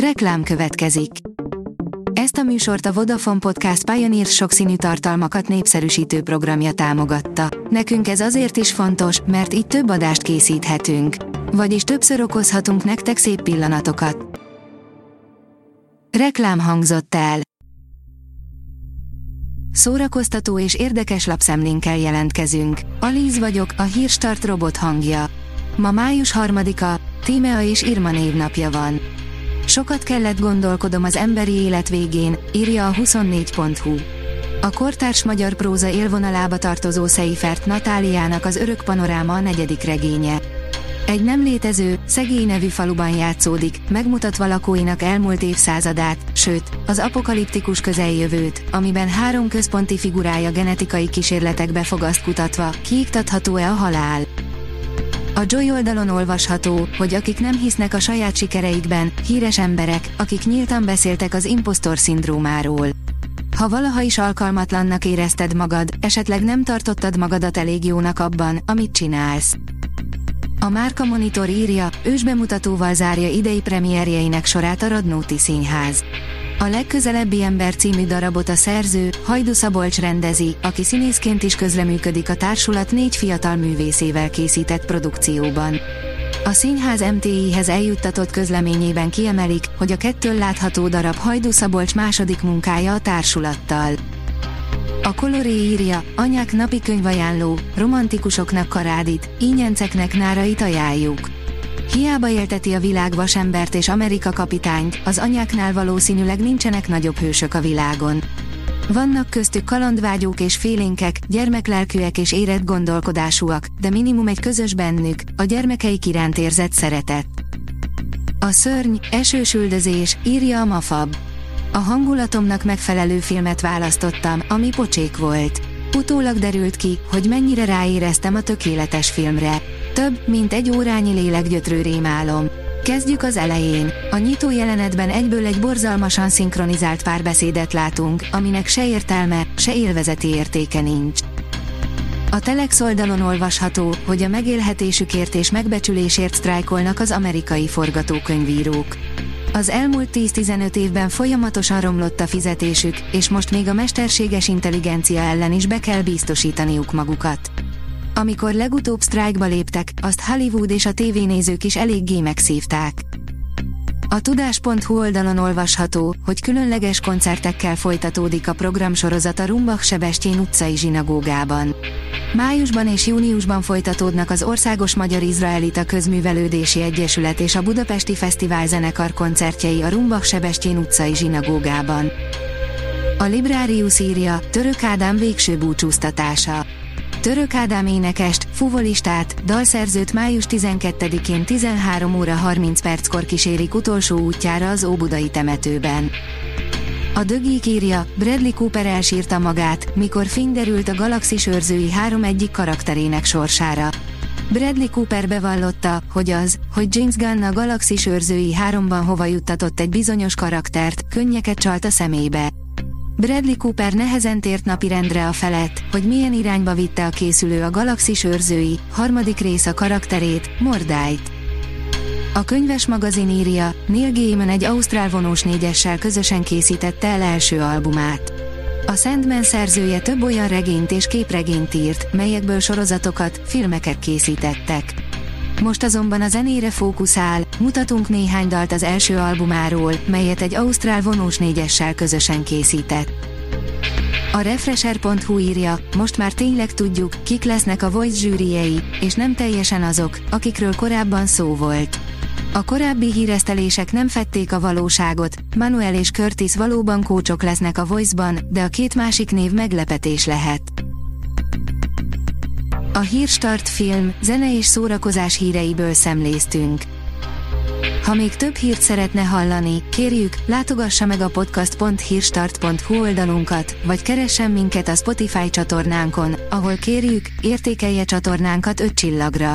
Reklám következik. Ezt a műsort a Vodafone Podcast Pioneer sokszínű tartalmakat népszerűsítő programja támogatta. Nekünk ez azért is fontos, mert így több adást készíthetünk. Vagyis többször okozhatunk nektek szép pillanatokat. Reklám hangzott el. Szórakoztató és érdekes lapszemlénkkel jelentkezünk. Alíz vagyok, a hírstart robot hangja. Ma május harmadika, Tímea és Irma névnapja van. Sokat kellett gondolkodom az emberi élet végén, írja a 24.hu. A kortárs magyar próza élvonalába tartozó Seifert Natáliának az Örök Panoráma a negyedik regénye. Egy nem létező, szegény nevű faluban játszódik, megmutatva lakóinak elmúlt évszázadát, sőt, az apokaliptikus közeljövőt, amiben három központi figurája genetikai kísérletekbe fogaszt kutatva, kiiktatható-e a halál. A Joy oldalon olvasható, hogy akik nem hisznek a saját sikereikben, híres emberek, akik nyíltan beszéltek az impostor szindrómáról. Ha valaha is alkalmatlannak érezted magad, esetleg nem tartottad magadat elég jónak abban, amit csinálsz. A Márka Monitor írja, ősbemutatóval zárja idei premierjeinek sorát a Radnóti Színház. A legközelebbi ember című darabot a szerző, Hajdu Szabolcs rendezi, aki színészként is közleműködik a társulat négy fiatal művészével készített produkcióban. A színház MTI-hez eljuttatott közleményében kiemelik, hogy a kettől látható darab Hajdu Szabolcs második munkája a társulattal. A Coloré írja, anyák napi könyvajánló, romantikusoknak karádit, ínyenceknek nárait ajánljuk. Hiába élteti a világ vasembert és Amerika kapitányt, az anyáknál valószínűleg nincsenek nagyobb hősök a világon. Vannak köztük kalandvágyók és félénkek, gyermeklelkűek és érett gondolkodásúak, de minimum egy közös bennük, a gyermekeik iránt érzett szeretet. A szörny, esős üldözés, írja a Mafab. A hangulatomnak megfelelő filmet választottam, ami pocsék volt. Utólag derült ki, hogy mennyire ráéreztem a tökéletes filmre. Több, mint egy órányi léleggyötrő rémálom. Kezdjük az elején. A nyitó jelenetben egyből egy borzalmasan szinkronizált párbeszédet látunk, aminek se értelme, se élvezeti értéke nincs. A Telex oldalon olvasható, hogy a megélhetésükért és megbecsülésért sztrájkolnak az amerikai forgatókönyvírók. Az elmúlt 10-15 évben folyamatosan romlott a fizetésük, és most még a mesterséges intelligencia ellen is be kell biztosítaniuk magukat. Amikor legutóbb sztrájkba léptek, azt Hollywood és a tévénézők is eléggé megszívták. A tudás.hu oldalon olvasható, hogy különleges koncertekkel folytatódik a programsorozat a Rumbach Sebestyén utcai zsinagógában. Májusban és júniusban folytatódnak az Országos Magyar Izraelita Közművelődési Egyesület és a Budapesti Fesztivál zenekar koncertjei a Rumbach Sebestyén utcai zsinagógában. A Librarius írja, Török Ádám végső búcsúztatása. Török Ádám énekest, fuvolistát, dalszerzőt május 12-én 13 óra 30 perckor kísérik utolsó útjára az Óbudai temetőben. A dögik írja, Bradley Cooper elsírta magát, mikor derült a galaxis őrzői három egyik karakterének sorsára. Bradley Cooper bevallotta, hogy az, hogy James Gunn a galaxis őrzői háromban hova juttatott egy bizonyos karaktert, könnyeket csalt a szemébe. Bradley Cooper nehezen tért napirendre a felett, hogy milyen irányba vitte a készülő a galaxis őrzői, harmadik rész a karakterét, Mordájt. A könyves magazin írja, Neil Gaiman egy ausztrál vonós négyessel közösen készítette el első albumát. A Sandman szerzője több olyan regényt és képregényt írt, melyekből sorozatokat, filmeket készítettek. Most azonban a zenére fókuszál, mutatunk néhány dalt az első albumáról, melyet egy ausztrál vonós négyessel közösen készített. A Refresher.hu írja, most már tényleg tudjuk, kik lesznek a Voice zsűriei, és nem teljesen azok, akikről korábban szó volt. A korábbi híresztelések nem fették a valóságot, Manuel és Curtis valóban kócsok lesznek a Voice-ban, de a két másik név meglepetés lehet. A Hírstart film, zene és szórakozás híreiből szemléztünk. Ha még több hírt szeretne hallani, kérjük, látogassa meg a podcast.hírstart.hu oldalunkat, vagy keressen minket a Spotify csatornánkon, ahol kérjük, értékelje csatornánkat 5 csillagra.